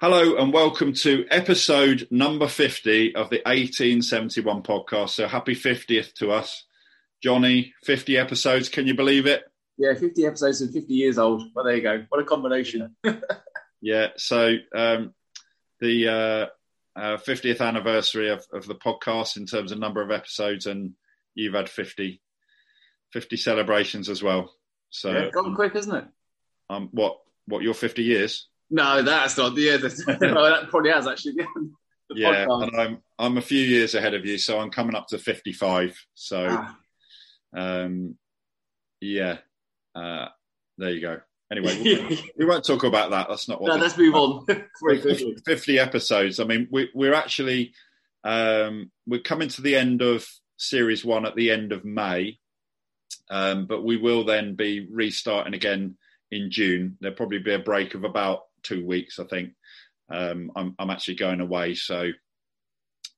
Hello and welcome to episode number 50 of the 1871 podcast. So happy 50th to us. Johnny, 50 episodes. Can you believe it? Yeah, 50 episodes and 50 years old. Well, there you go. What a combination. yeah, so um, the uh, uh, 50th anniversary of, of the podcast in terms of number of episodes, and you've had 50, 50 celebrations as well. So, yeah, gone quick, isn't it? Um, what, what, your 50 years? No, that's not the end. that probably has actually. yeah, podcast. and I'm I'm a few years ahead of you, so I'm coming up to 55. So, ah. um, yeah, uh, there you go. Anyway, we, we won't talk about that. That's not what. No, let's move on. 50 episodes. I mean, we, we're actually um, we're coming to the end of series one at the end of May, um, but we will then be restarting again in June. There'll probably be a break of about two weeks, I think. Um, I'm, I'm, actually going away, so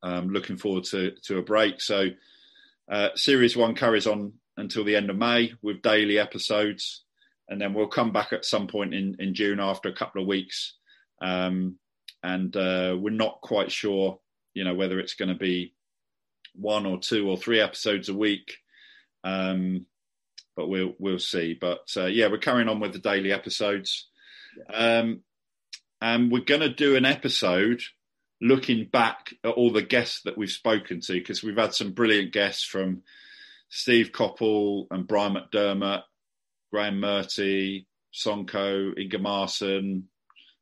I'm um, looking forward to, to a break. So, uh, series one carries on until the end of May with daily episodes, and then we'll come back at some point in, in June after a couple of weeks. Um, and uh, we're not quite sure, you know, whether it's going to be one or two or three episodes a week. Um, but we'll we'll see. But uh, yeah, we're carrying on with the daily episodes. Um, and we're going to do an episode looking back at all the guests that we've spoken to because we've had some brilliant guests from Steve Coppell and Brian McDermott, Graeme Murty, Sonko, Ingimarsson,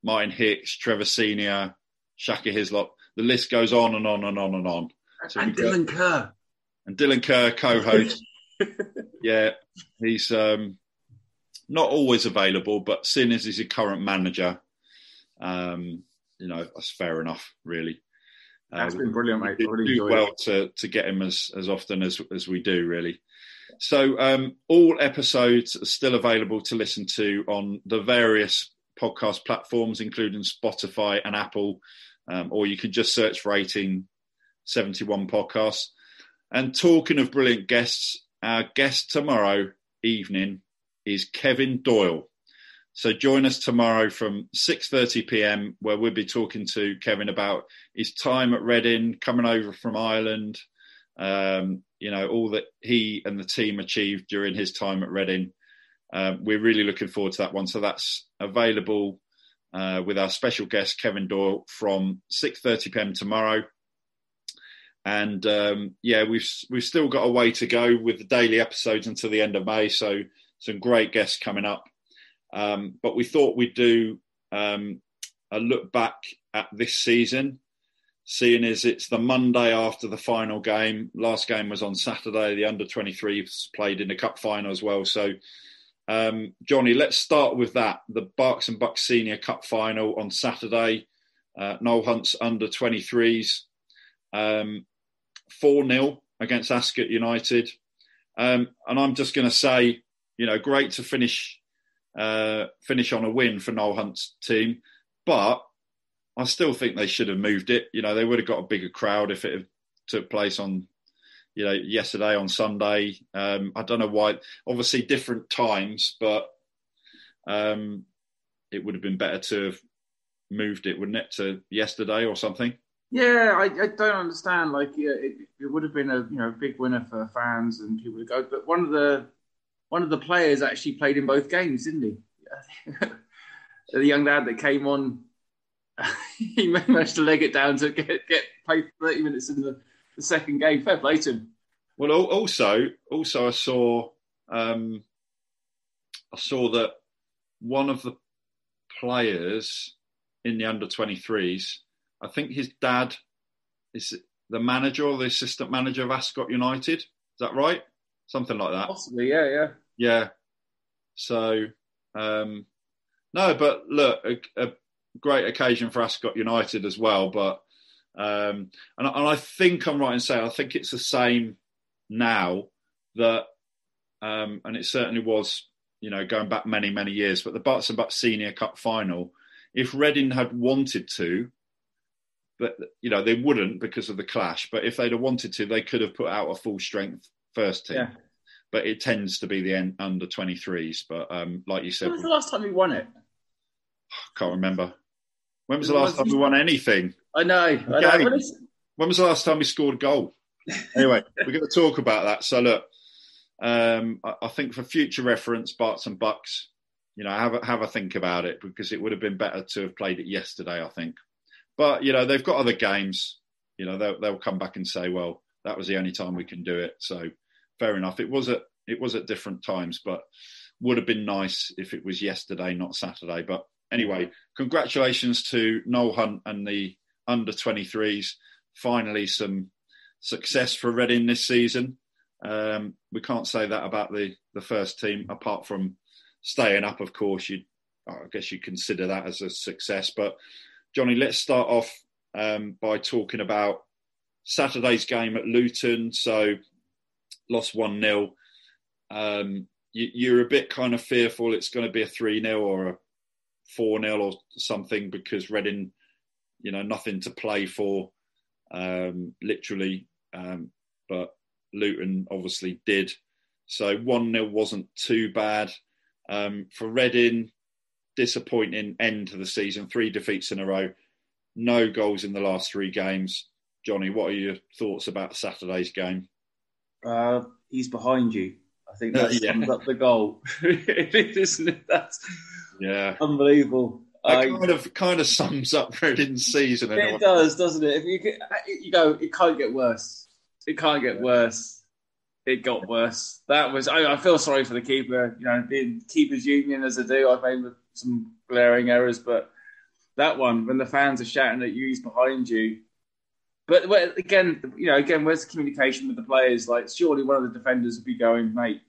Martin Hicks, Trevor Senior, Shaka Hislop. The list goes on and on and on and on. So and Dylan got, Kerr. And Dylan Kerr, co-host. yeah, he's um, not always available, but seeing as he's a current manager, um, you know, that's fair enough, really. Uh, that's been brilliant, mate. We really do well to to get him as as often as as we do, really. So um, all episodes are still available to listen to on the various podcast platforms, including Spotify and Apple, um, or you can just search for 1871 podcasts. And talking of brilliant guests, our guest tomorrow evening is Kevin Doyle. So join us tomorrow from 6:30 p.m. where we'll be talking to Kevin about his time at Reading, coming over from Ireland, um, you know, all that he and the team achieved during his time at Reading. Um, we're really looking forward to that one. So that's available uh, with our special guest Kevin Doyle from 6:30 p.m. tomorrow. And um, yeah, we've we've still got a way to go with the daily episodes until the end of May. So some great guests coming up. Um, but we thought we'd do um, a look back at this season, seeing as it's the Monday after the final game. Last game was on Saturday. The under 23s played in the cup final as well. So, um, Johnny, let's start with that. The Berks and Bucks Senior Cup final on Saturday. Uh, Noel Hunt's under 23s. Um, 4 0 against Ascot United. Um, and I'm just going to say, you know, great to finish uh, finish on a win for Noel Hunt's team. But I still think they should have moved it. You know, they would have got a bigger crowd if it took place on, you know, yesterday on Sunday. Um, I don't know why. Obviously, different times, but um, it would have been better to have moved it, wouldn't it, to yesterday or something? Yeah, I, I don't understand. Like, yeah, it, it, would have been a you know big winner for fans and people to go. But one of the one of the players actually played in both games, didn't he? the young lad that came on he managed to leg it down to get get played 30 minutes in the, the second game. Fair play to him. Well, also, also I saw, um, I saw that one of the players in the under 23s, I think his dad is the manager or the assistant manager of Ascot United. Is that right? Something like that. Possibly, yeah, yeah. Yeah. So, um, no, but look, a, a, great occasion for Ascot United as well. But, um, and, and I think I'm right in saying I think it's the same now that, um, and it certainly was, you know, going back many, many years, but the Berks and Bucks Senior Cup final, if Reading had wanted to, but you know they wouldn't because of the clash. But if they'd have wanted to, they could have put out a full strength first team. Yeah. But it tends to be the end, under 23s. But um, like you said, when was the last time we won it? I can't remember. When was the last time we won anything? I know. I know. When was the last time we scored a goal? anyway, we're going to talk about that. So look, um, I, I, think for future reference, Berks and Bucks, you know, have a, have a think about it because it would have been better to have played it yesterday. I think, but you know, they've got other games. You know, they'll, they'll come back and say, well, that was the only time we can do it. So fair enough. It was at it was at different times, but would have been nice if it was yesterday, not Saturday. But anyway, congratulations to Noel Hunt and the under 23s. Finally, some success for Reading this season. Um, we can't say that about the, the first team, apart from staying up, of course. You, I guess you consider that as a success. But Johnny, let's start off um, by talking about Saturday's game at Luton. So lost one 0 um, you, are a bit kind of fearful it's going to be a three 0 or a four 0 or something because Reading, you know, nothing to play for, um, literally. Um, but Luton obviously did. So 1 0 wasn't too bad. Um, for Reading, disappointing end to the season, three defeats in a row, no goals in the last three games. Johnny, what are your thoughts about Saturday's game? Uh, he's behind you. I think that yeah. sums up the goal, isn't it? That's yeah, unbelievable. That kind of kind of sums up Reading's season. It does, doesn't it? If you you go, it can't get worse. It can't get worse. It got worse. That was. I, I feel sorry for the keeper. You know, being keepers union as I do, I've made some glaring errors, but that one when the fans are shouting at you, he's behind you. But again, you know, again, where's the communication with the players? Like, surely one of the defenders would be going, mate.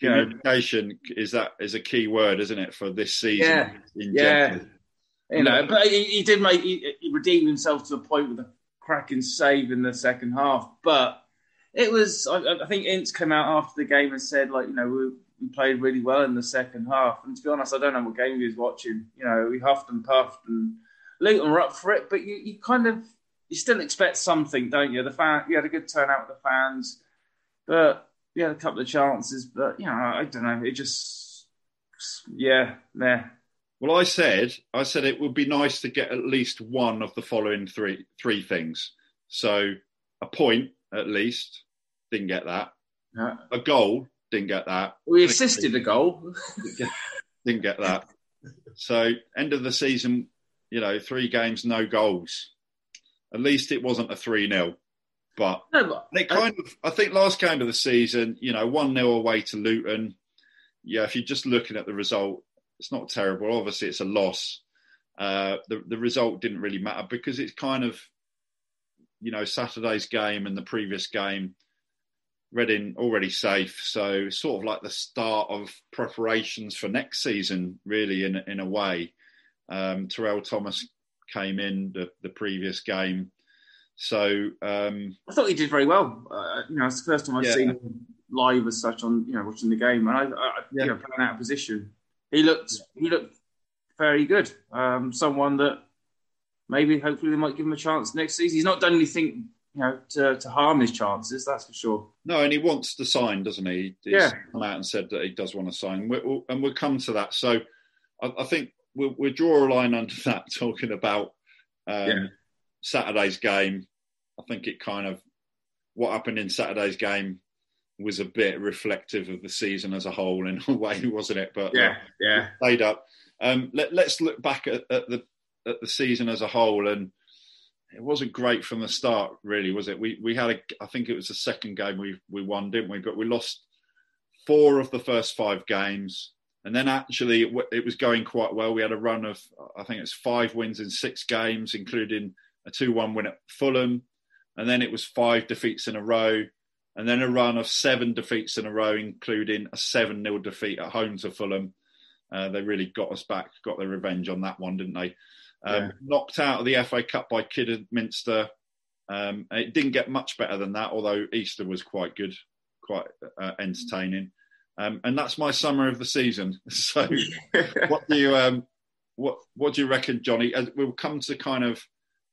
Communication know, is that is a key word, isn't it, for this season? Yeah, yeah. General. You know, but he, he did make he, he, redeemed himself to a point with a cracking save in the second half. But it was, I, I think, Ince came out after the game and said, like, you know, we, we played really well in the second half. And to be honest, I don't know what game he was watching. You know, we huffed and puffed and Luton were up for it, but you, you kind of you still expect something, don't you? The fan, you had a good turnout with the fans, but you had a couple of chances. But you know, I don't know. It just, yeah, there. Well, I said, I said it would be nice to get at least one of the following three three things. So a point at least, didn't get that. Yeah. A goal, didn't get that. We assisted a goal, didn't get that. So end of the season, you know, three games, no goals. At least it wasn't a 3 0. But, no, it kind I, of, I think last game of the season, you know, 1 0 away to Luton. Yeah, if you're just looking at the result, it's not terrible. Obviously, it's a loss. Uh, the, the result didn't really matter because it's kind of, you know, Saturday's game and the previous game, Reading already safe. So, sort of like the start of preparations for next season, really, in, in a way. Um, Terrell Thomas came in the, the previous game. So um, I thought he did very well. Uh, you know, it's the first time I've yeah. seen him live as such on you know watching the game, and I, I yeah. you know playing out of position. He looked yeah. he looked very good. Um, someone that maybe hopefully they might give him a chance next season. He's not done anything you know to, to harm his chances, that's for sure. No, and he wants to sign, doesn't he? He's yeah, come out and said that he does want to sign, we'll, and we'll come to that. So I, I think we'll, we'll draw a line under that, talking about um, yeah. Saturday's game. I think it kind of what happened in Saturday's game was a bit reflective of the season as a whole in a way, wasn't it? But yeah, yeah, played up. Um, let, us look back at, at, the at the season as a whole, and it wasn't great from the start, really, was it? We we had a, I think it was the second game we we won, didn't we? But we lost four of the first five games, and then actually it, it was going quite well. We had a run of I think it's five wins in six games, including a two-one win at Fulham, and then it was five defeats in a row, and then a run of seven defeats in a row, including a seven-nil defeat at home to Fulham. Uh, they really got us back, got their revenge on that one, didn't they? Um, yeah. Knocked out of the FA Cup by Kidderminster. Um, it didn't get much better than that, although Easter was quite good, quite uh, entertaining. Um, and that's my summer of the season. So, what do you um, what what do you reckon, Johnny? As we'll come to kind of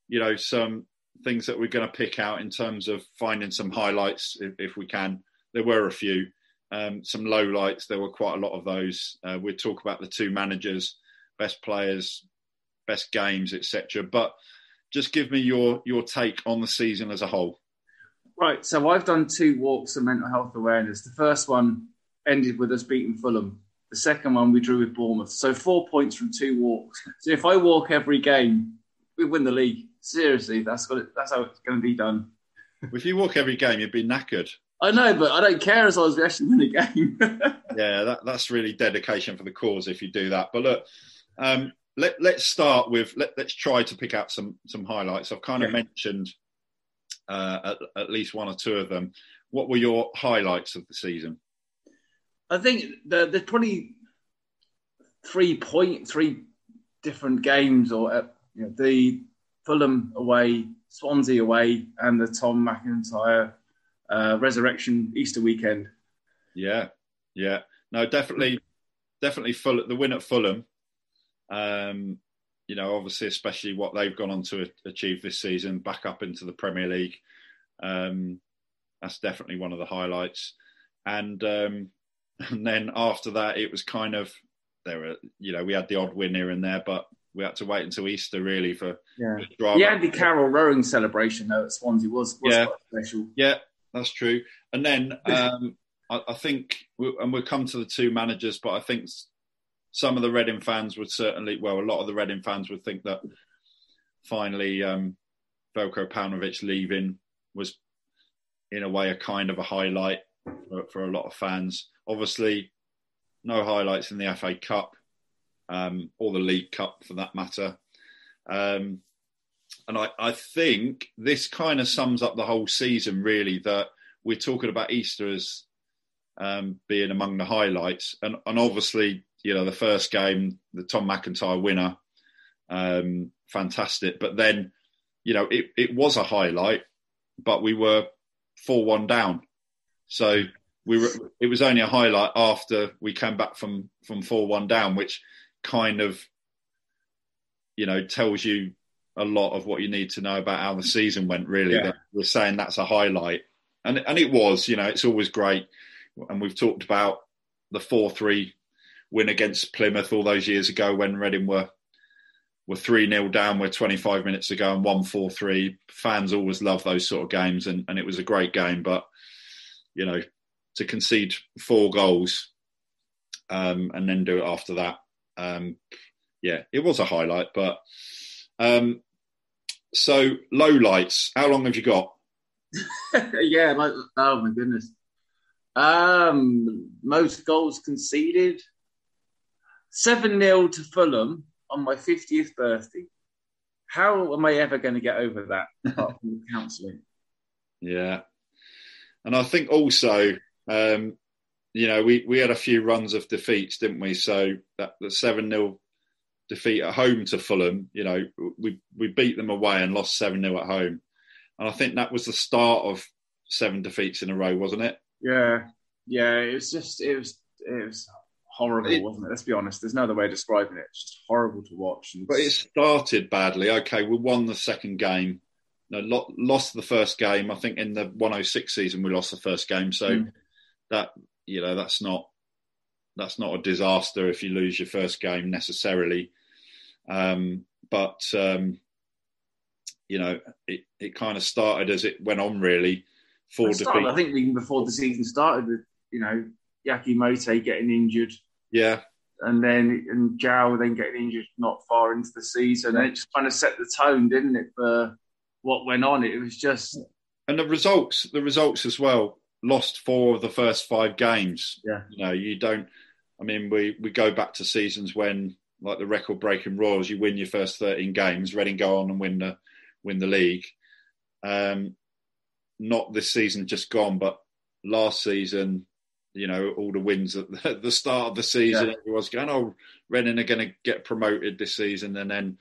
you know some things that we're going to pick out in terms of finding some highlights if, if we can. There were a few, um, some low lights. There were quite a lot of those. Uh, we'll talk about the two managers, best players, best games, etc. But just give me your your take on the season as a whole. Right. So I've done two walks of mental health awareness. The first one ended with us beating Fulham. The second one we drew with Bournemouth. So four points from two walks. So if I walk every game, we win the league. Seriously, that's what it, that's how it's going to be done. If you walk every game, you'd be knackered. I know, but I don't care as long as we actually win the game. yeah, that, that's really dedication for the cause if you do that. But look, um, let, us start with let, us try to pick out some some highlights. I've kind of yeah. mentioned uh, at, at, least one or two of them. What were your highlights of the season? I think the, there's probably three point three different games, or uh, you know, the Fulham away, Swansea away, and the Tom McIntyre uh, Resurrection Easter weekend. Yeah, yeah, no, definitely, definitely full the win at Fulham um, you know, obviously, especially what they've gone on to achieve this season, back up into the Premier League. Um, that's definitely one of the highlights. And um, and then after that, it was kind of there were you know we had the odd win here and there, but we had to wait until Easter really for yeah. The Andy Carroll rowing celebration though at Swansea was, was yeah. special. Yeah, that's true. And then um, I, I, think, and we'll come to the two managers, but I think some of the Reading fans would certainly, well, a lot of the Reading fans would think that finally um, Paunovic leaving was, in a way, a kind of a highlight for, for a lot of fans. Obviously, no highlights in the FA Cup um, or the League Cup for that matter. Um, and I, I, think this kind of sums up the whole season, really, that we're talking about Easter as um, being among the highlights. And, and obviously, you know, the first game, the Tom McIntyre winner, um, fantastic. But then, you know, it, it was a highlight, but we were 4 1 down. So we were, it was only a highlight after we came back from, from 4 1 down, which kind of, you know, tells you a lot of what you need to know about how the season went, really. Yeah. We're saying that's a highlight. And, and it was, you know, it's always great. And we've talked about the 4 3 win against Plymouth all those years ago when Reading were were three 0 down with 25 minutes ago and one four three. Fans always love those sort of games, and, and it was a great game. But you know, to concede four goals um, and then do it after that, um, yeah, it was a highlight. But um, so low lights. How long have you got? yeah, like, oh my goodness. Um, most goals conceded. 7 0 to Fulham on my 50th birthday. How am I ever going to get over that apart from counselling? Yeah. And I think also, um, you know, we, we had a few runs of defeats, didn't we? So that the 7 0 defeat at home to Fulham, you know, we, we beat them away and lost 7 0 at home. And I think that was the start of seven defeats in a row, wasn't it? Yeah. Yeah. It was just, it was, it was horrible, it, wasn't it? Let's be honest. There's no other way of describing it. It's just horrible to watch. but it started badly. Okay, we won the second game. No, lost the first game. I think in the 106 season we lost the first game. So mm. That you know that's not that's not a disaster if you lose your first game necessarily. Um, but um, you know it, it kind of started as it went on really. Started, I think even before the season started with you know Yakou Meite getting injured. Yeah. and then and João then getting injured not far into the season, and it just kind of set the tone, didn't it, for what went on? It was just and the results, the results as well. Lost four of the first five games. Yeah, you know, you don't. I mean, we we go back to seasons when, like the record-breaking Royals, you win your first thirteen games. Reading go on and win the win the league. Um, not this season just gone, but last season, you know, all the wins at the, the start of the season, yeah. everyone's going, oh, Reading are going to get promoted this season. And then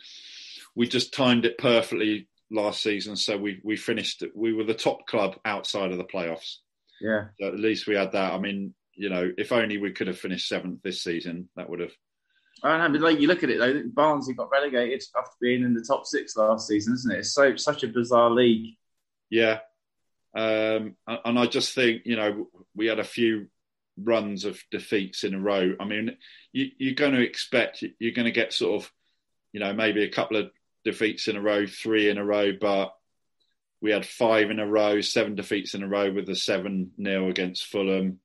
we just timed it perfectly last season. So we, we finished, we were the top club outside of the playoffs. Yeah. So at least we had that. I mean, you know, if only we could have finished seventh this season, that would have. I know, but like you look at it though, Barnsley got relegated after being in the top six last season, isn't it? It's so such a bizarre league. Yeah, um, and I just think, you know, we had a few runs of defeats in a row. I mean, you, are going to expect, you're going to get sort of, you know, maybe a couple of defeats in a row, three in a row, but we had five in a row, seven defeats in a row with a 7 0 against Fulham.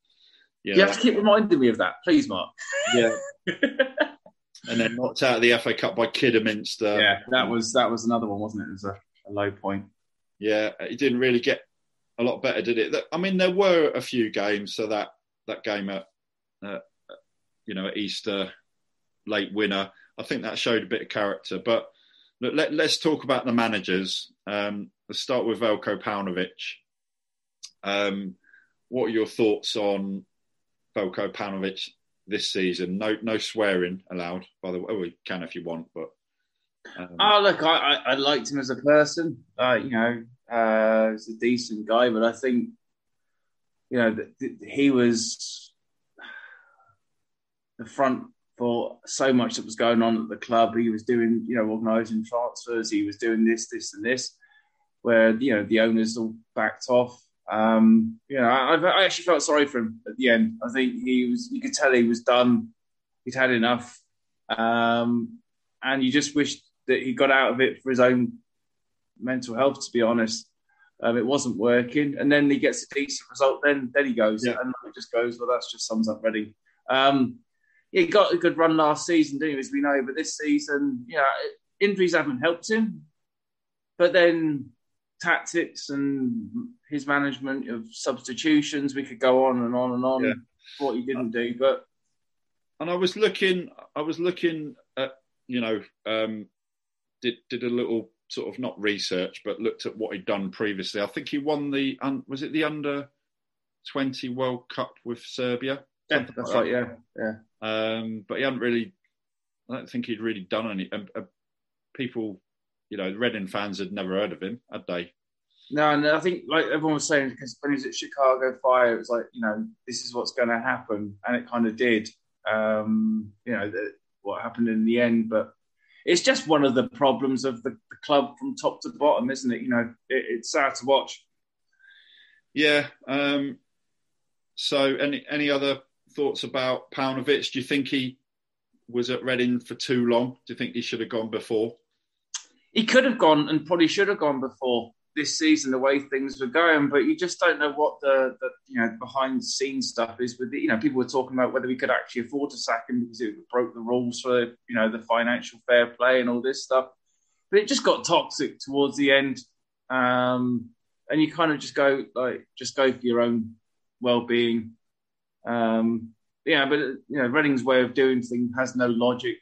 You, have to keep reminding me of that, please, Mark. Yeah. and then knocked out of the FA Cup by Kidderminster. Yeah, that was that was another one, wasn't it? It was a, a low point. Yeah, it didn't really get a lot better, did it? I mean, there were a few games. So that that game at, uh, you know, at Easter, late winner. I think that showed a bit of character. But look, let, us talk about the managers. Um, let's start with Veljko Paunovic. Um, what are your thoughts on Veljko Paunovic this season? No, no swearing allowed. By the way, we can if you want, but. Um, oh look, I, I, I, liked him as a person. Uh, you know, uh, he's a decent guy, but I think you know he was the front for so much that was going on at the club. He was doing, you know, organising transfers. He was doing this, this, and this. Where you know the owners all backed off. Um, you know, I, I, actually felt sorry for him at the end. I think he was. You could tell he was done. He'd had enough, um, and you just wished that he got out of it for his own mental health. To be honest, um, it wasn't working, and then he gets a decent result. Then then he goes, yeah. and it just goes. Well, that's just sums up Reading. Um, he got a good run last season, didn't he? As we know, but this season, you know, injuries haven't helped him. But then tactics and his management of substitutions, we could go on and on and on. Yeah. What he didn't do, but and I was looking, I was looking at, you know, um, did did a little sort of not research, but looked at what he'd done previously. I think he won the was it the under twenty World Cup with Serbia. Yeah, that's right. Yeah, yeah. Um, but he hadn't really. I don't think he'd really done any. Uh, people, you know, Reading fans had never heard of him, had they? No, and I think like everyone was saying because when he was at Chicago Fire, it was like you know this is what's going to happen, and it kind of did. Um, you know the, what happened in the end, but it's just one of the problems of the, the club from top to bottom, isn't it? You know, it, it's sad to watch. Yeah. Um, so, any any other thoughts about Paunovic? Do you think he was at Reading for too long? Do you think he should have gone before? He could have gone and probably should have gone before this season, the way things were going. But you just don't know what the, the you know behind the scenes stuff is. With you know, people were talking about whether we could actually afford to sack him because it broke the rules for you know the financial fair play and all this stuff. But it just got toxic towards the end, um, and you kind of just go like just go for your own well being um, yeah, but you know, Reading's way of doing things has no logic,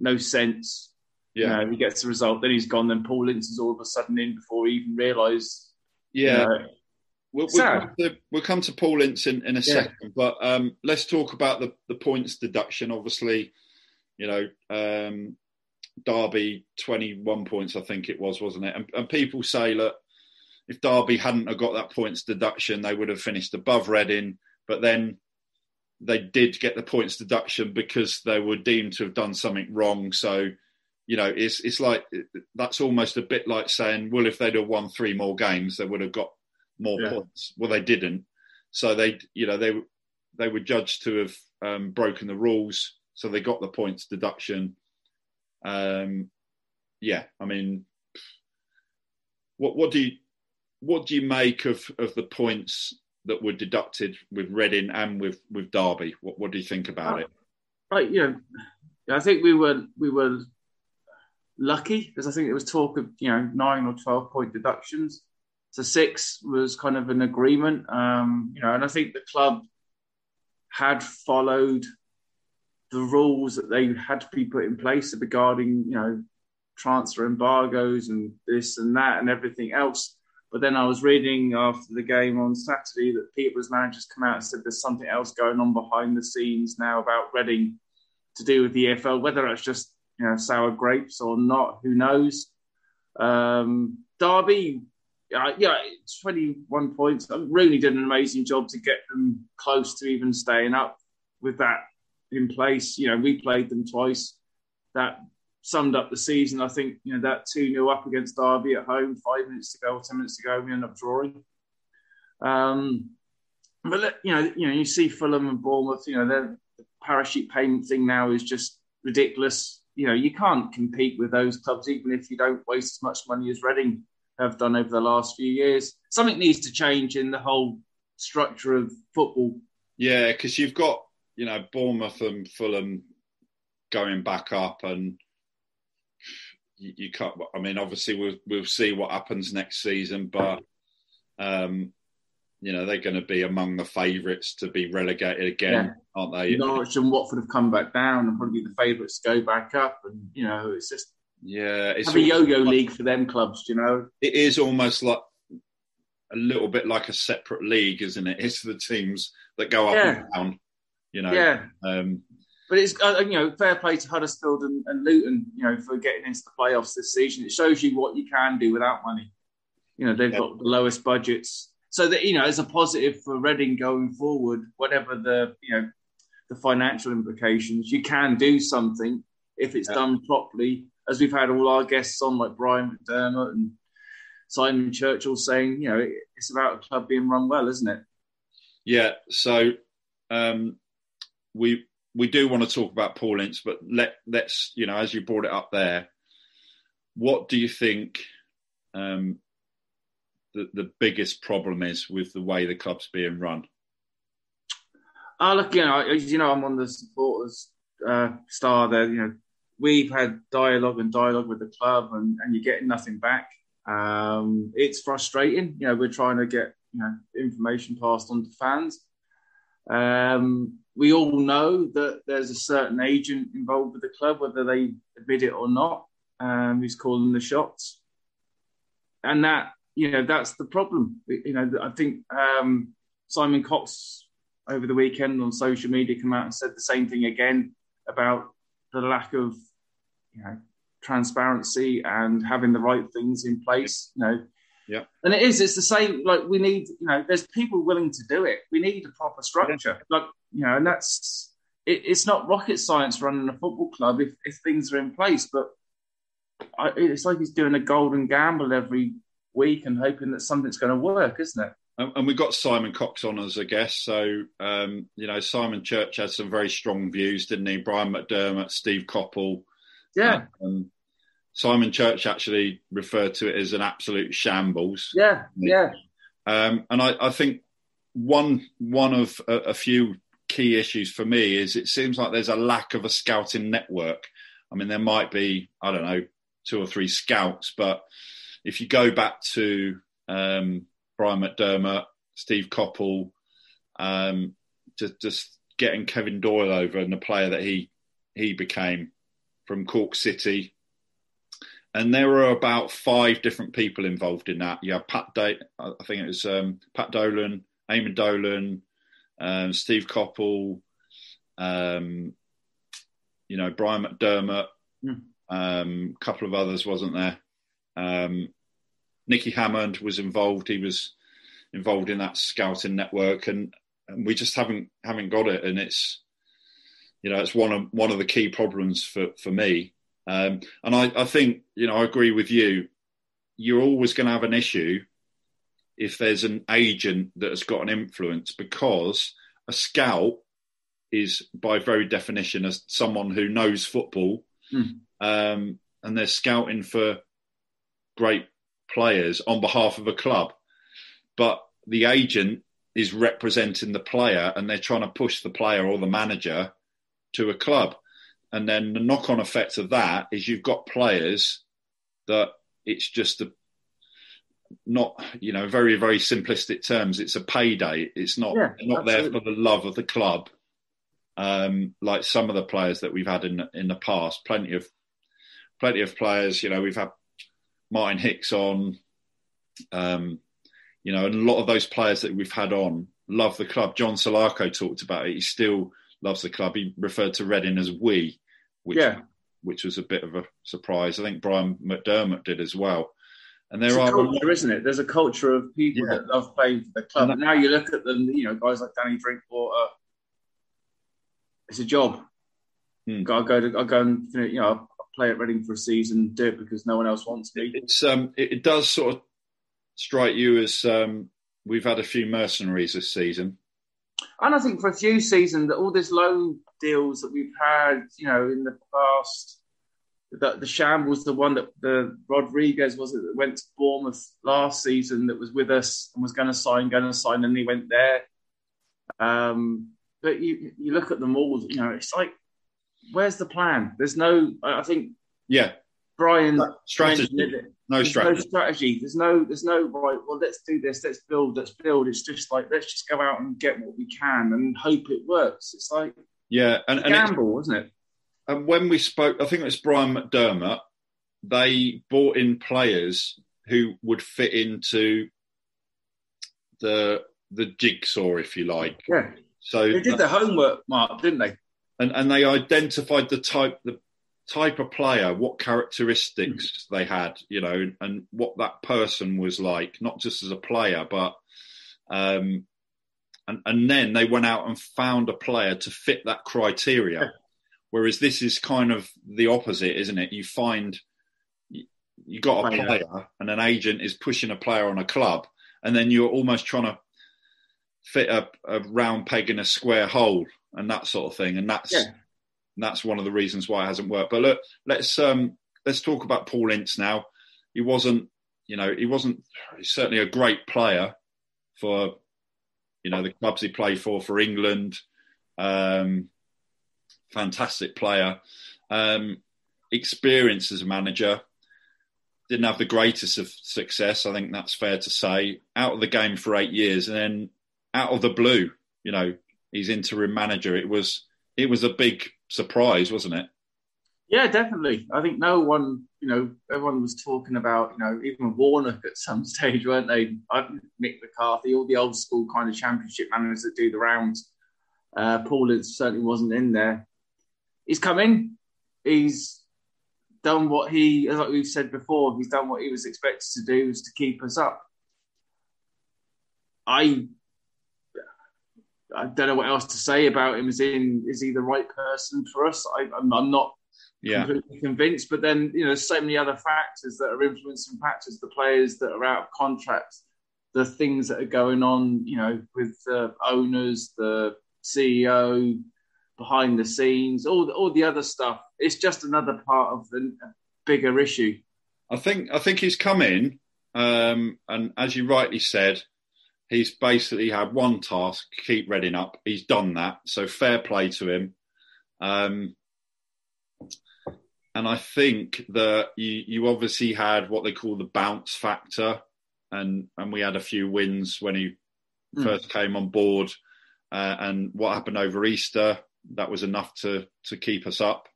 no sense. Yeah, you know, he gets the result, then he's gone. Then Paul Ince is all of a sudden in before he even realised. Yeah. You know, We'll, we'll, come to, we'll, come to, Paul Ince in, in a yeah. second, but um, let's talk about the, the points deduction. Obviously, you know, um, Derby, 21 points, I think it was, wasn't it? And, and, people say, look, if Derby hadn't have got that points deduction, they would have finished above Reading but then they did get the points deduction because they were deemed to have done something wrong. So, you know, it's it's like that's almost a bit like saying, well, if they'd have won three more games, they would have got more yeah. points. Well, they didn't. So they, you know, they they were judged to have um, broken the rules, so they got the points deduction. Um, yeah, I mean, what what do you what do you make of of the points that were deducted with Reading and with with Derby. What, what do you think about it? right, you know, I think we were we were lucky because I think there was talk of you know nine or twelve point deductions. So six was kind of an agreement, um, you know, and I think the club had followed the rules that they had to be put in place regarding you know transfer embargoes and this and that and everything else. But then I was reading after the game on Saturday that Peterborough's managers come out and said there's something else going on behind the scenes now about Reading to do with the EFL, whether it's just you know sour grapes or not, who knows. Um, Derby, uh, yeah, 21 points. Rooney did an amazing job to get them close to even staying up with that in place. You know, we played them twice. That summed up the season. I think you know that two 0 up against Derby at home, five minutes to go or ten minutes to go, we end up drawing. Um, but you know, you know, you see Fulham and Bournemouth. You know, their parachute payment thing now is just ridiculous. You know, you can't compete with those clubs even if you don't waste as much money as Reading have done over the last few years. Something needs to change in the whole structure of football. Yeah, because you've got you know Bournemouth and Fulham going back up, and you, you can't. I mean, obviously we'll we'll see what happens next season, but um, you know they're going to be among the favourites to be relegated again, yeah. aren't they? Norwich and Watford have come back down, and probably the favourites go back up, and you know it's just yeah, it's have a yo-yo like, league for them clubs. You know, it is almost like a little bit like a separate league, isn't it? It's the teams that go up yeah. and down. You know, yeah. Um, but it's uh, you know fair play to Huddersfield and, and, Luton, you know, for getting into the playoffs this season. It shows you what you can do without money. You know, they've yeah. got the lowest budgets, so that you know, as a positive for Reading going forward, whatever the you know the financial implications, you can do something if it's yeah. done properly. As we've had all our guests on, like Brian McDermott and Simon Churchill, saying, you know, it's about a club being run well, isn't it? Yeah. So um, we we do want to talk about Paul Ince, but let let's you know as you brought it up there, what do you think um, the the biggest problem is with the way the club's being run? Oh, look, you know, as you know, I'm on the supporters uh, star there. You know, we've had dialogue and dialogue with the club, and, and you're getting nothing back. Um, it's frustrating. You know, we're trying to get you know information passed on to fans. Um, we all know that there's a certain agent involved with the club, whether they admit it or not, um, who's calling the shots. And that, you know, that's the problem. You know, I think um, Simon Cox over the weekend on social media came out and said the same thing again about the lack of, you know, transparency and having the right things in place. You know, yeah. And it is, it's the same, like we need, you know, there's people willing to do it. We need a proper structure. Yeah. Like, you know, and that's, it, it's not rocket science running a football club if, if things are in place, but I, it's like he's doing a golden gamble every week and hoping that something's going to work, isn't it? And we've got Simon Cox on as a guest. So, um, you know, Simon Church had some very strong views, didn't he? Brian McDermott, Steve Coppell. Yeah. Um, Simon Church actually referred to it as an absolute shambles. Yeah, yeah. Um, and I, I, think one one of a, a, few key issues for me is it seems like there's a lack of a scouting network. I mean, there might be I don't know two or three scouts, but if you go back to um, Brian McDermott, Steve Coppell, um, just, just getting Kevin Doyle over and the player that he he became from Cork City and there were about five different people involved in that. You have Pat, I think it was um, Pat Dolan, Eamonn Dolan, um, Steve Coppell, um, you know Brian McDermott, mm. a couple of others wasn't there. Um, Nicky Hammond was involved. He was involved in that scouting network, and, and we just haven't haven't got it. And it's you know it's one of one of the key problems for for me um, and I, I think, you know, I agree with you. You're always going to have an issue if there's an agent that has got an influence because a scout is by very definition as someone who knows football mm. um, and they're scouting for great players on behalf of a club but the agent is representing the player and they're trying to push the player or the manager to a club. And then the knock on effect of that is you've got players that it's just a not you know very very simplistic terms. It's a payday. It's not Yeah, not there for the love of the club. Um like some of the players that we've had in in the past. Plenty of plenty of players you know we've had Martin Hicks on um you know and a lot of those players that we've had on love the club. John Salako talked about it. He's still loves the club he referred to Reading as we which Yeah. which was a bit of a surprise I think Brian McDermott did as well and there it's are a culture, isn't it? There's a culture of people Yeah. that love playing for the club. And And now you look at them, you know, guys like Danny Drinkwater. It's a job. Hmm. I go to, I go and you know, I play at Reading for a season, do it because no one else wants me. it's um it, it does sort of strike you as um we've had a few mercenaries this season And I think for a few seasons, that all these loan deals that we've had, you know, in the past, the Sham was the one that the Rodriguez was it that went to Bournemouth last season that was with us and was going to sign, going to sign, and he went there. Um, but you you look at them all, you know, it's like, where's the plan? There's no. I think yeah Brian strategy no strategy no strategy. There's no. There's no right. Well, let's do this. Let's build. Let's build. It's just like let's just go out and get what we can and hope it works. It's like yeah and, and, gamble, isn't it? and when we spoke I think it was Brian McDermott they brought in players who would fit into the the jigsaw if you like Yeah, so they did their homework, Mark, didn't they? and and they identified the type the type of player, what characteristics they had, you know, and what that person was like, not just as a player, but um, and and then they went out and found a player to fit that criteria. Whereas this is kind of the opposite, isn't it? You find you, you got a Player. player, and an agent is pushing a player on a club, and then you're almost trying to fit a, a round peg in a square hole and that sort of thing. And that's Yeah. That's one of the reasons why it hasn't worked. But look, let's um, let's talk about Paul Ince now. He wasn't, you know, he wasn't he's certainly a great player for, you know, the clubs he played for for England. Um, fantastic player, um, experience as a manager. Didn't have the greatest of success, I think that's fair to say. Out of the game for eight years, and then out of the blue, you know, he's interim manager. It was it was a big surprise, wasn't it? Yeah, definitely. I think no one, you know, everyone was talking about, you know, even Warnock at some stage, weren't they? Mick McCarthy, all the old school kind of championship managers that do the rounds. Uh, Paul certainly wasn't in there. He's come in. He's done what he, as like we've said before, he's done what he was expected to do, is to keep us up. I I don't know what else to say about him. Is in is he the right person for us? I, I'm, I'm not Yeah, completely convinced. But then, you know, there's so many other factors that are influencing factors, the players that are out of contract, the things that are going on, you know, with the owners, the CEO, behind the scenes, all the, all the other stuff. It's just another part of the bigger issue. I think I think he's come in, um, and as you rightly said, he's basically had one task: keep Reading up. He's done that, so fair play to him. Um, and I think that you, you obviously had what they call the bounce factor, and and we had a few wins when he Mm. first came on board, uh, and what happened over Easter that was enough to to keep us up.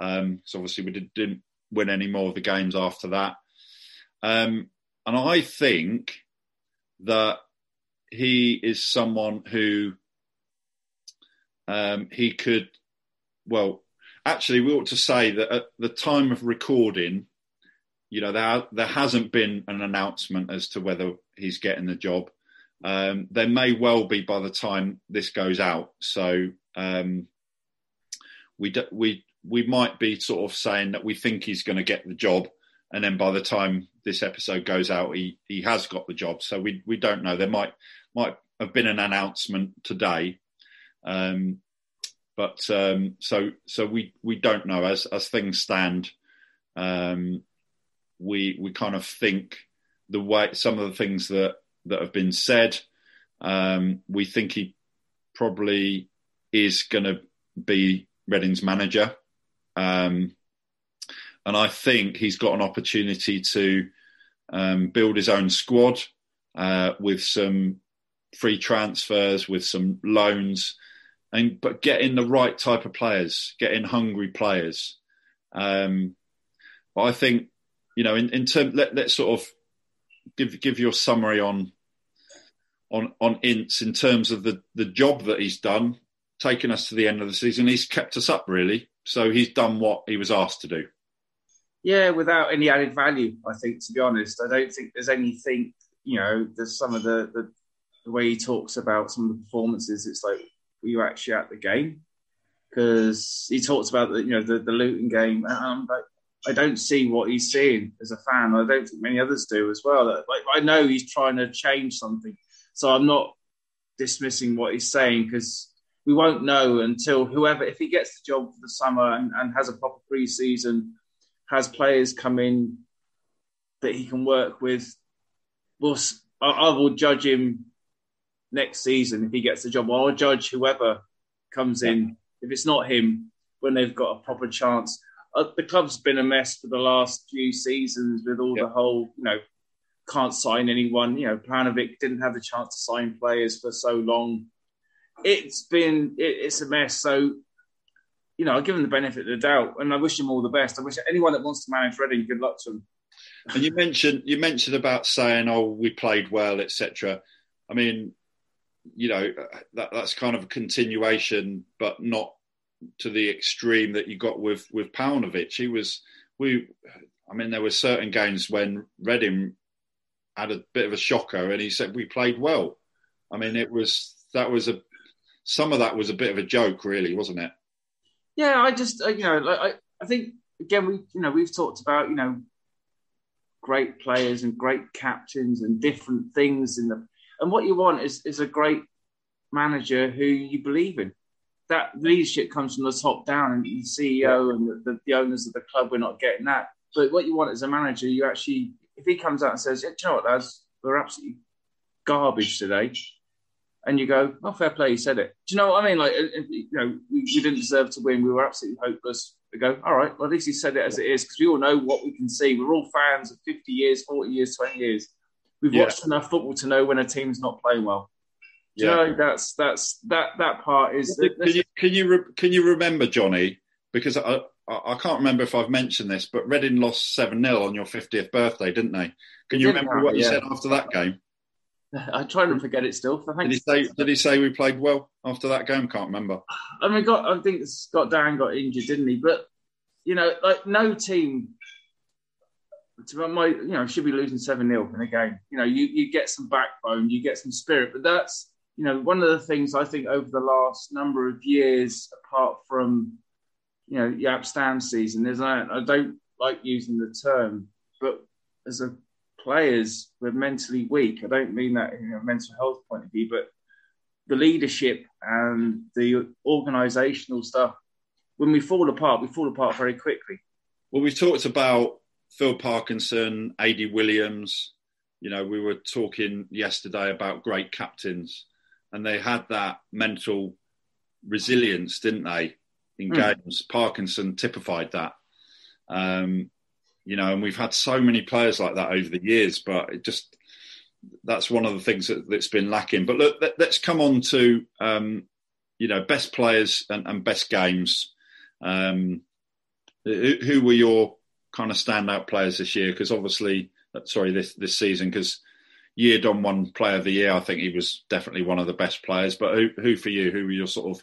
Um, so obviously we did, didn't win any more of the games after that. Um, and I think that he is someone who um, he could, well, actually, we ought to say that at the time of recording, you know, there, there hasn't been an announcement as to whether he's getting the job. Um, there may well be by the time this goes out. So um, we do, we we might be sort of saying that we think he's going to get the job, and then by the time this episode goes out, he he has got the job. So we we don't know. There might might have been an announcement today, um, but um, so so we we don't know as as things stand. Um, we we kind of think the way some of the things that that have been said. Um, we think he probably is going to be Reading's manager. Um, and I think he's got an opportunity to um, build his own squad uh, with some free transfers, with some loans, and but getting the right type of players, getting hungry players. Um, but I think you know, in, in terms, let, let's sort of give give your summary on on on Ince in terms of the the job that he's done, taking us to the end of the season. He's kept us up really, so he's done what he was asked to do. Yeah, without any added value, I think. To be honest, I don't think there's anything. You know, there's some of the the, the way he talks about some of the performances. It's like, were you actually at the game? Because he talks about the you know the the Luton game, like, I don't see what he's seeing as a fan. I don't think many others do as well. Like I know he's trying to change something, so I'm not dismissing what he's saying because we won't know until whoever, if he gets the job for the summer and, and has a proper pre-season, has players come in that he can work with. We'll, I, I will judge him next season if he gets the job. I'll judge whoever comes in. If it's not him, when they've got a proper chance. Uh, the club's been a mess for the last few seasons with all the whole, you know, can't sign anyone. You know, Paunovic didn't have the chance to sign players for so long. It's been it, it's a mess. So, you know, I give him the benefit of the doubt, and I wish him all the best. I wish anyone that wants to manage Reading good luck to him. And you mentioned you mentioned about saying, "Oh, we played well," etc. I mean, you know, that that's kind of a continuation, but not to the extreme that you got with with Paunovic. He was we. I mean, there were certain games when Reading had a bit of a shocker, and he said we played well. I mean, it was that was a some of that was a bit of a joke, really, wasn't it? Yeah, I just uh, you know, like, I I think again we you know we've talked about you know great players and great captains and different things in the and what you want is is a great manager who you believe in. That leadership comes from the top down, and the CEO and the, the, the owners of the club. We're not getting that. But what you want as a manager, you actually if he comes out and says, yeah, you know what, lads, we're absolutely garbage today, and you go, oh, fair play, he said it. Do you know what I mean? Like, you know, we, we didn't deserve to win. We were absolutely hopeless. We go, all right, well, at least he said it as it is because we all know what we can see. We're all fans of 50 years, 40 years, 20 years. We've yeah. watched enough football to know when a team's not playing well. Do yeah. you know, that's that's that that part is. Can you can you, re- can you remember Johnny? Because I, I can't remember if I've mentioned this, but Reading lost 7 0 on your 50th birthday, didn't they? Can you remember what you yeah. said after that game? I try and forget it still. Did he say? Did he say we played well after that game? Can't remember. I mean, got. I think Scott Dann got injured, didn't he? But you know, like no team. To my, you know, should be losing seven 0 in a game. You know, you you get some backbone, you get some spirit, but that's you know one of the things I think over the last number of years, apart from you know, Jaap Stam season. There's I, I don't like using the term, but as a players, we're mentally weak. I don't mean that in a mental health point of view, but the leadership and the organisational stuff. When we fall apart, we fall apart very quickly. Well, we talked about Phil Parkinson, Adi Williams. You know, we were talking yesterday about great captains, and they had that mental resilience, didn't they? in mm. games. Parkinson typified that. Um, you know, and we've had so many players like that over the years, but it just that's one of the things that, has been lacking. But look, let, us come on to um, you know best players and, and best games. Um, who, who, were your kind of standout players this year? Because obviously, uh, sorry, this this season, because Yiadom won Player of the Year. I think he was definitely one of the best players. But who, who for you? Who were your sort of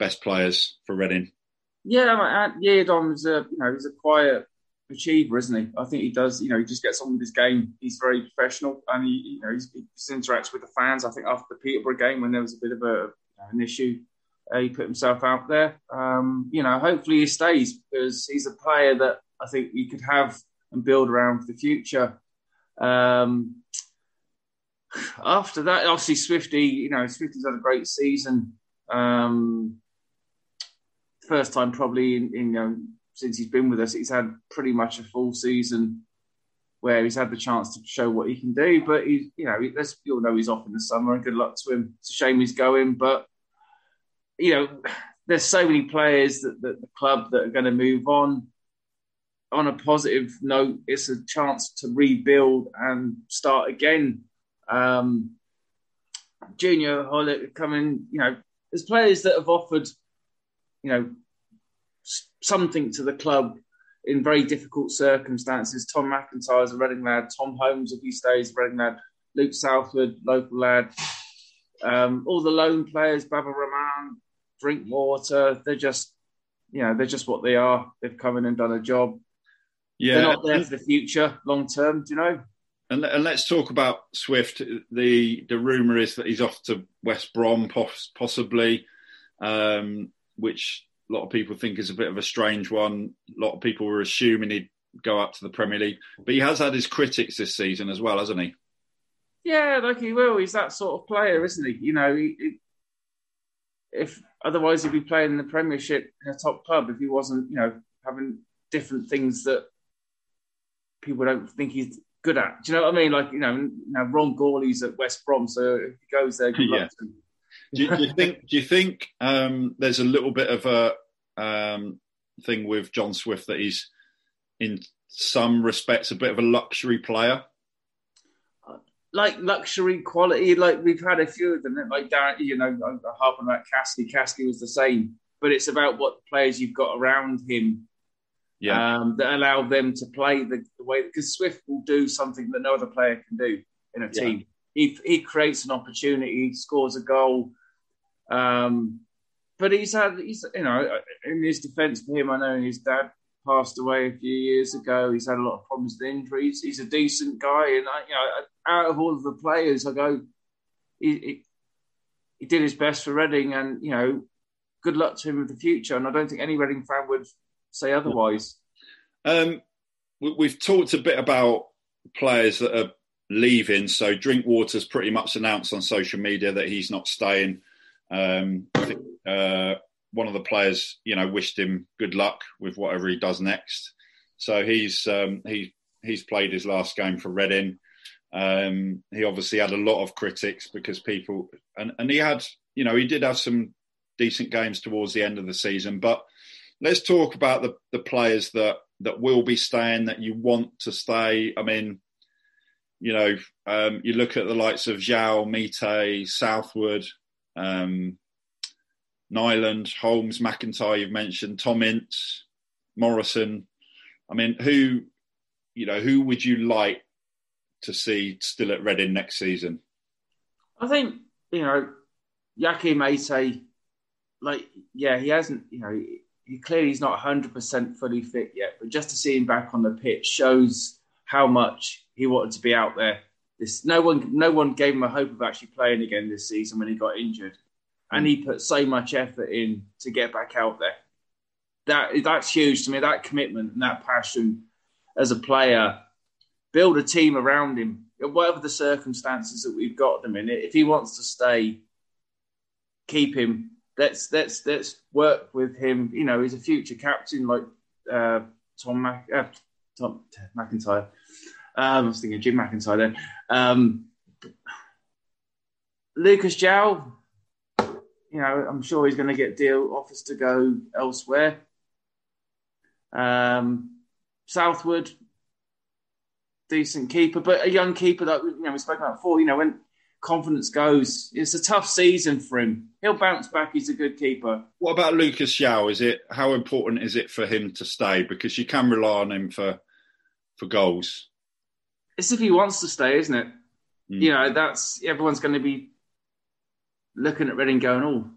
best players for Reading? Yeah, yeah, was a you know he's a quiet achiever, isn't he? I think he does. You know, he just gets on with his game. He's very professional, and he you know he interacts with the fans. I think after the Peterborough game, when there was a bit of a an issue, uh, he put himself out there. Um, you know, hopefully he stays because he's a player that I think you could have and build around for the future. Um, after that, obviously Swifty, you know, Swifty's had a great season. Um, first time probably in, in you know, since he's been with us, he's had pretty much a full season where he's had the chance to show what he can do. But he's, you know, let's all know he's off in the summer, and good luck to him. It's a shame he's going, but you know, there's so many players that, that the club that are going to move on. On a positive note, it's a chance to rebuild and start again. Um, Junior Hoilett coming, you know, there's players that have offered, you know, something to the club in very difficult circumstances. Tom McIntyre is a Reading lad. Tom Holmes, if he stays, a Reading lad. Luke Southwood, local lad. Um, all the lone players, Baba Rahman, Drinkwater, they're just, you know, they're just what they are. They've come in and done a job. Yeah. They're not there for the future, long term, do you know? And, and let's talk about Swift. The the rumor is that he's off to West Brom, possibly, um, which a lot of people think is a bit of a strange one. A lot of people were assuming he'd go up to the Premier League, but he has had his critics this season as well, hasn't he? Yeah, like he will. He's that sort of player, isn't he? You know, he, he, if otherwise he'd be playing in the Premiership in a top club if he wasn't, you know, having different things that people don't think he's good at. Do you know what I mean? Like, you know, now Ron Gourlay's at West Brom, so if he goes there, good yeah. Do, you, do, you, think? Do you think um, there's a little bit of a um, thing with John Swift that he's, in some respects, a bit of a luxury player? Like luxury quality, like we've had a few of them. Like Darren, you know, on that Caskey. Caskey was the same, but it's about what players you've got around him yeah. um, that allow them to play the, the, way because Swift will do something that no other player can do in a team. He he creates an opportunity, he scores a goal. Um, but he's had he's you know in his defence for him, I know his dad passed away a few years ago. He's had a lot of problems with injuries. He's a decent guy, and I, you know, out of all of the players, I go, he, he, he did his best for Reading, and you know, good luck to him in the future. And I don't think any Reading fan would say otherwise. Um, we've talked a bit about players that are leaving. So Drinkwater's pretty much announced on social media that he's not staying. Um, think uh, one of the players, you know, wished him good luck with whatever he does next. So he's um, he he's played his last game for Reading. Um, he obviously had a lot of critics because people and, and he had you know he did have some decent games towards the end of the season, but let's talk about the, the players that, that will be staying that you want to stay. I mean, you know, um, you look at the likes of João, Meite, Southwood, um, Nyland, Holmes, McIntyre, you've mentioned, Tom Ince, Morrison. I mean, who, you know, who would you like to see still at Reading next season? I think, you know, Yakou Meite, like, yeah, he hasn't, you know, he clearly he's not 100% fully fit yet, but just to see him back on the pitch shows how much he wanted to be out there. This no one no one gave him a hope of actually playing again this season when he got injured, and he put so much effort in to get back out there. That that's huge to me. That commitment and that passion as a player, build a team around him. Whatever the circumstances that we've got them in, if he wants to stay, keep him let's let's let's work with him. You know, he's a future captain like uh, Tom Mac, uh, Tom McIntyre. Um, I was thinking Jim McIntyre then. Um, Lucas João, you know, I'm sure he's going to get deal offers to go elsewhere. Um, Southwood, decent keeper, but a young keeper that you know we spoke about before. You know, when confidence goes. It's a tough season for him. He'll bounce back. He's a good keeper. What about Lucas João? Is it how important is it for him to stay? Because you can rely on him for for goals. It's if he wants to stay, isn't it? Mm. You know, that's everyone's going to be looking at Reading going, oh,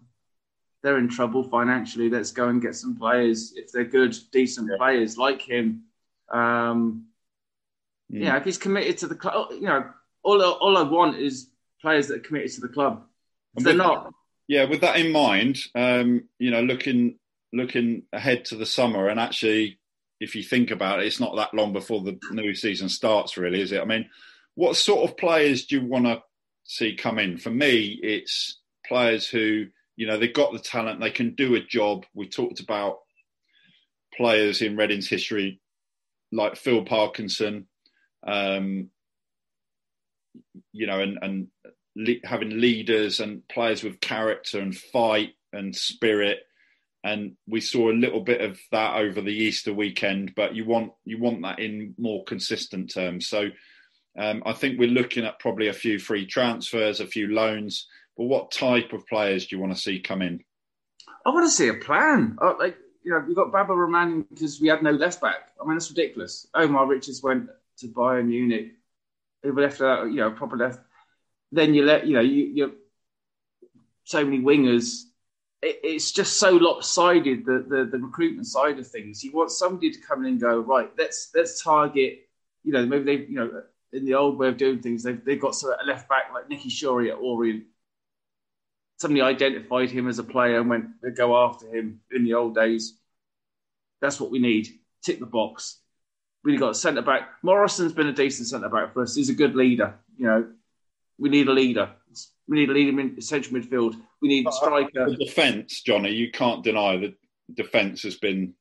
they're in trouble financially. Let's go and get some players if they're good, decent yeah. players like him. Um, mm. Yeah, if he's committed to the club, you know, all all I want is players that are committed to the club. If they're not. Yeah, with that in mind, um, you know, looking looking ahead to the summer, and actually, if you think about it, it's not that long before the new season starts, really, is it? I mean, what sort of players do you want to see come in? For me, it's players who, you know, they've got the talent, they can do a job. We talked about players in Reading's history like Phil Parkinson, um, you know, and, and le- having leaders and players with character and fight and spirit. And we saw a little bit of that over the Easter weekend. But you want you want that in more consistent terms. So um, I think we're looking at probably a few free transfers, a few loans. But what type of players do you want to see come in? I want to see a plan. Uh, like you know, we've got Baba Rahman because we had no left back. I mean, that's ridiculous. Omar Richards went to Bayern Munich. He left out, you know, proper left. Then you let, you know, you, you so many wingers. It, it's just so lopsided the, the the recruitment side of things. You want somebody to come in and go right. Let's let's target. You know, maybe they, you know, in the old way of doing things, they've they've got a left back like Nicky Shorey at Orient somebody identified him as a player and went to go after him in the old days. That's what we need. Tick the box. We've got a centre back. Morrison's been a decent centre back for us. He's a good leader. You know, we need a leader. We need a leader in central midfield. We need a striker. The defence, Johnny, you can't deny that defence has been,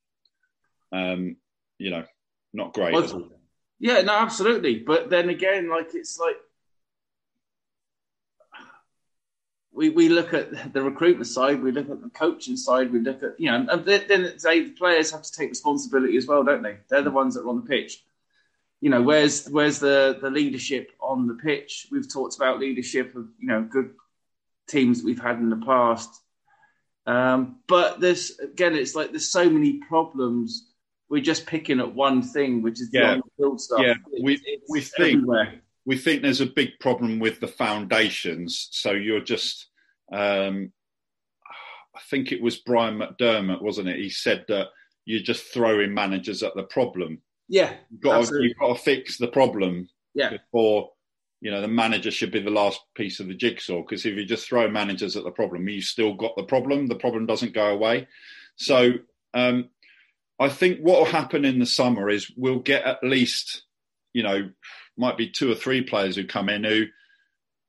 um, you know, not great. Well, yeah, no, absolutely. But then again, like it's like we, we look at the recruitment side, we look at the coaching side, we look at, you know, and then they, the players have to take responsibility as well, don't they? They're the ones that are on the pitch. You know, where's where's the, the leadership on the pitch? We've talked about leadership of, you know, good teams we've had in the past. Um, but there's, again, it's like there's so many problems. We're just picking at one thing, which is the yeah. on-field stuff. Yeah, we, we think, everywhere we think there's a big problem with the foundations. So you're just, um, I think it was Brian McDermott, wasn't it? He said that you're just throwing managers at the problem. Yeah, you've got, to, you've got to fix the problem. Yeah. Before you know the manager should be the last piece of the jigsaw because if you just throw managers at the problem, you've still got the problem. The problem doesn't go away. So um, I think what will happen in the summer is we'll get at least you know might be two or three players who come in who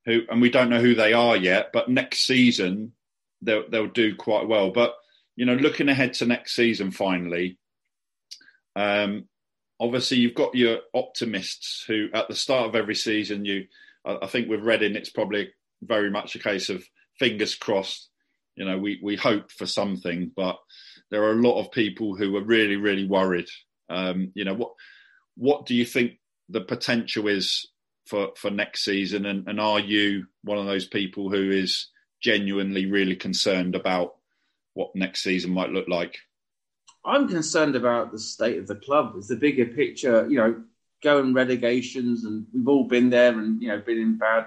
who and we don't know who they are yet, but next season they'll they'll do quite well. But you know, looking ahead to next season, finally, um, obviously you've got your optimists who, at the start of every season, you I, think with Reading, it's probably very much a case of fingers crossed. You know, we we hope for something, but there are a lot of people who are really really worried. Um, you know what what do you think the potential is for for next season, and, and are you one of those people who is genuinely really concerned about what next season might look like? I'm concerned about the state of the club. It's the bigger picture, you know, going relegations, and we've all been there, and you know, been in bad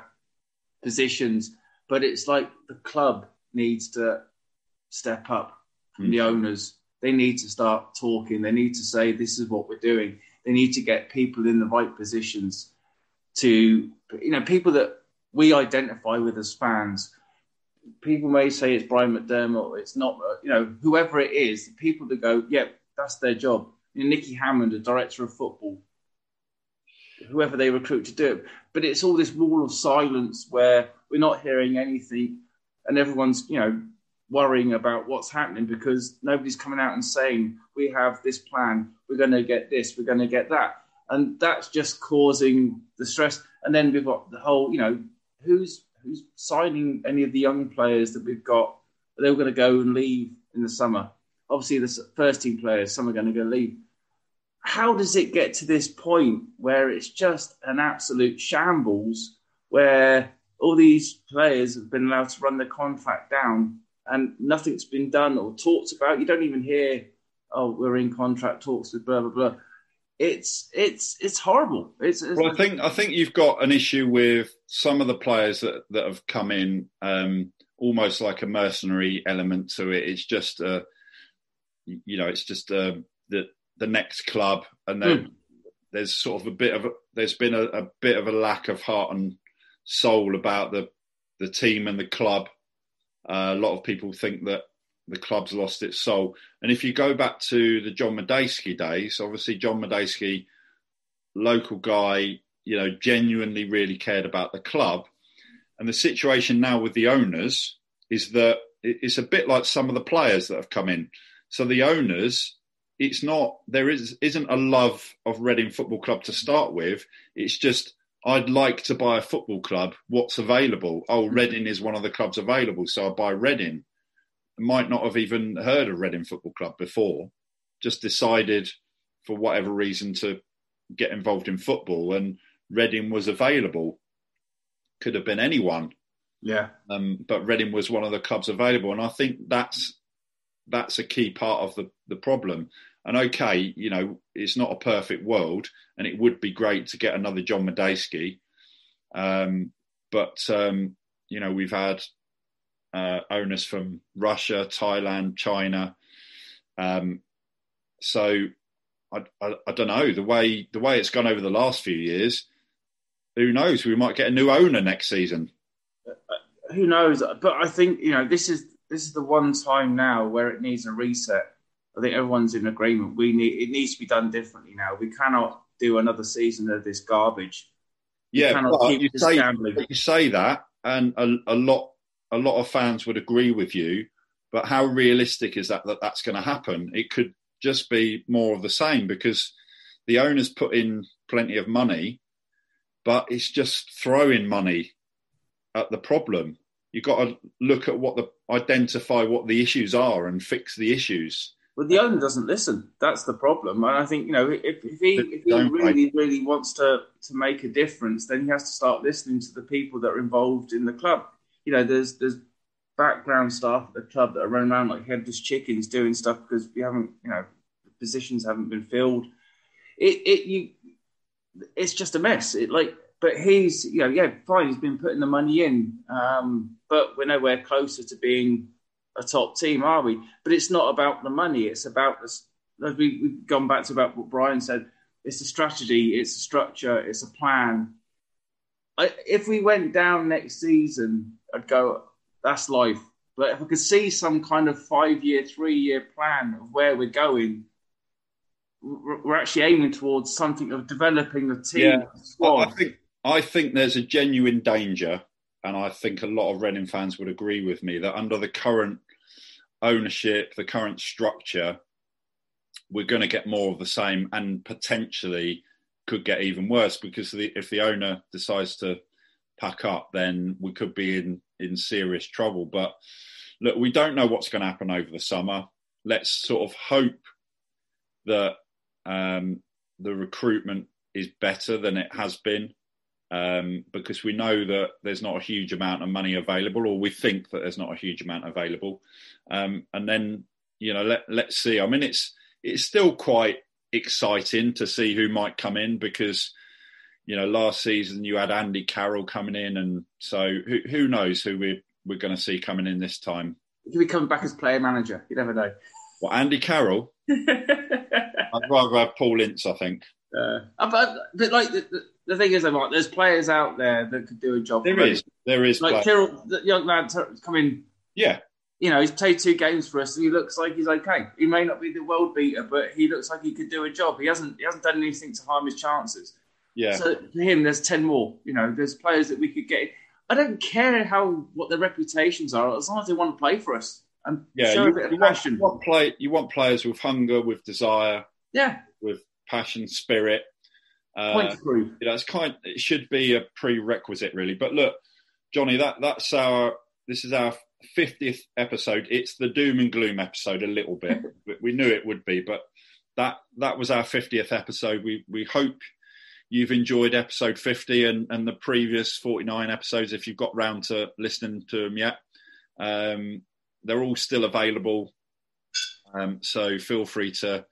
positions. But it's like the club needs to step up from mm. the owners. They need to start talking. They need to say, "This is what we're doing." They need to get people in the right positions to, you know, people that we identify with as fans. People may say it's Brian McDermott, it's not, you know, whoever it is, the people that go, yeah, that's their job. You know, Nicky Hammond, the director of football, whoever they recruit to do it. But it's all this wall of silence where we're not hearing anything and everyone's, you know, worrying about what's happening because nobody's coming out and saying we have this plan we're going to get this we're going to get that and that's just causing the stress and then we've got the whole you know who's who's signing any of the young players that we've got they're going to go and leave in the summer obviously the first team players some are going to go leave how does it get to this point where it's just an absolute shambles where all these players have been allowed to run their contract down and nothing's been done or talked about. You don't even hear, "Oh, we're in contract talks with blah blah blah." It's it's it's horrible. It's, it's well, I think I think you've got an issue with some of the players that that have come in, um, almost like a mercenary element to it. It's just, uh, you know, it's just uh, the the next club, and then mm. there's sort of a bit of a, there's been a, a bit of a lack of heart and soul about the the team and the club uh, a lot of people think that the club's lost its soul. And if you go back to the John Madejski days, obviously John Madejski, local guy, you know, genuinely really cared about the club. And the situation now with the owners is that it's a bit like some of the players that have come in. So the owners, it's not there is isn't a love of Reading Football Club to start with. It's just I'd like to buy a football club. What's available? Oh, Reading is one of the clubs available, so I buy Reading. Might not have even heard of Reading Football Club before, just decided for whatever reason to get involved in football, and Reading was available. Could have been anyone. Yeah. Um, but Reading was one of the clubs available, and I think that's that's a key part of the the problem. And okay, you know, it's not a perfect world, and it would be great to get another John Madejski. Um, but um, you know, we've had uh, owners from Russia, Thailand, China. Um, so I, I, I, don't know the way the way it's gone over the last few years. Who knows? We might get a new owner next season. Uh, who knows? But I think you know this is this is the one time now where it needs a reset. I think everyone's in agreement. We need it needs to be done differently now. We cannot do another season of this garbage. yeah, you say, you say that, and a, a lot a lot of fans would agree with you. But how realistic is that that that's going to happen? It could just be more of the same because the owners put in plenty of money, but it's just throwing money at the problem. You've got to look at what the identify what the issues are and fix the issues. But the owner doesn't listen. That's the problem. And I think you know if, if he if he really really wants to to make a difference, then he has to start listening to the people that are involved in the club. You know, there's there's background staff at the club that are running around like headless chickens doing stuff because we haven't you know positions haven't been filled. It it you it's just a mess. It like but he's you know yeah fine he's been putting the money in, um, but we're nowhere closer to being a top team, are we? But it's not about the money. It's about this. We, we've gone back to about what Brian said. It's a strategy. It's a structure. It's a plan. I, if we went down next season, I'd go. That's life. But if I could see some kind of five-year, three-year plan of where we're going, we're actually aiming towards something of developing the team. Yeah. I think I think there's a genuine danger, and I think a lot of Reading fans would agree with me that under the current ownership, the current structure, we're going to get more of the same, and potentially could get even worse because the, if the owner decides to pack up, then we could be in in serious trouble. But look, we don't know what's going to happen over the summer. Let's sort of hope that um, the recruitment is better than it has been um, because we know that there's not a huge amount of money available, or we think that there's not a huge amount available. Um, and then, you know, let, let's see. I mean, it's it's still quite exciting to see who might come in because, you know, last season you had Andy Carroll coming in, and so who, who knows who we're we're going to see coming in this time. He'll be coming back as player manager. You never know. Well, Andy Carroll. I'd rather have Paul Ince, I think. Uh, but, but like the, the, the thing is, like, there's players out there that could do a job. There is, there is. Like Kirill, the young lad coming. Yeah. You know, he's played two games for us, and he looks like he's okay. He may not be the world beater, but he looks like he could do a job. He hasn't, he hasn't done anything to harm his chances. Yeah. So for him, there's ten more. You know, there's players that we could get. I don't care how what their reputations are, as long as they want to play for us and yeah, show you, a bit of passion. Want, you want play, you want players with hunger, with desire. Yeah. With passion, spirit. Uh, Point to prove. You know, it's kind. It should be a prerequisite, really. But look, Johnny, that that's our. This is our fiftieth episode. It's the doom and gloom episode a little bit. we knew it would be, but that that was our fiftieth episode. We we hope you've enjoyed episode 50 and, and the previous 49 episodes if you've got round to listening to them yet um, they're all still available um, so feel free to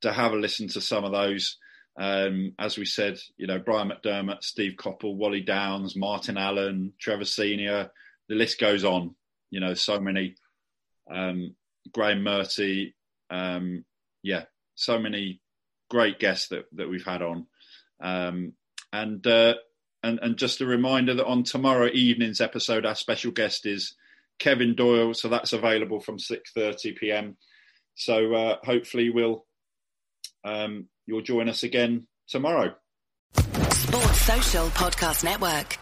to have a listen to some of those um, as we said, you know, Brian McDermott, Steve Coppell, Wally Downes, Martin Allen, Trevor Senior, the list goes on. You know, so many. Um, Graeme Murty, um, yeah, so many great guests that, that we've had on. Um, and, uh, and and just a reminder that on tomorrow evening's episode, our special guest is Kevin Doyle. So that's available from 6:30 p.m. So uh, hopefully we'll um, you'll join us again tomorrow. Sports Social Podcast Network.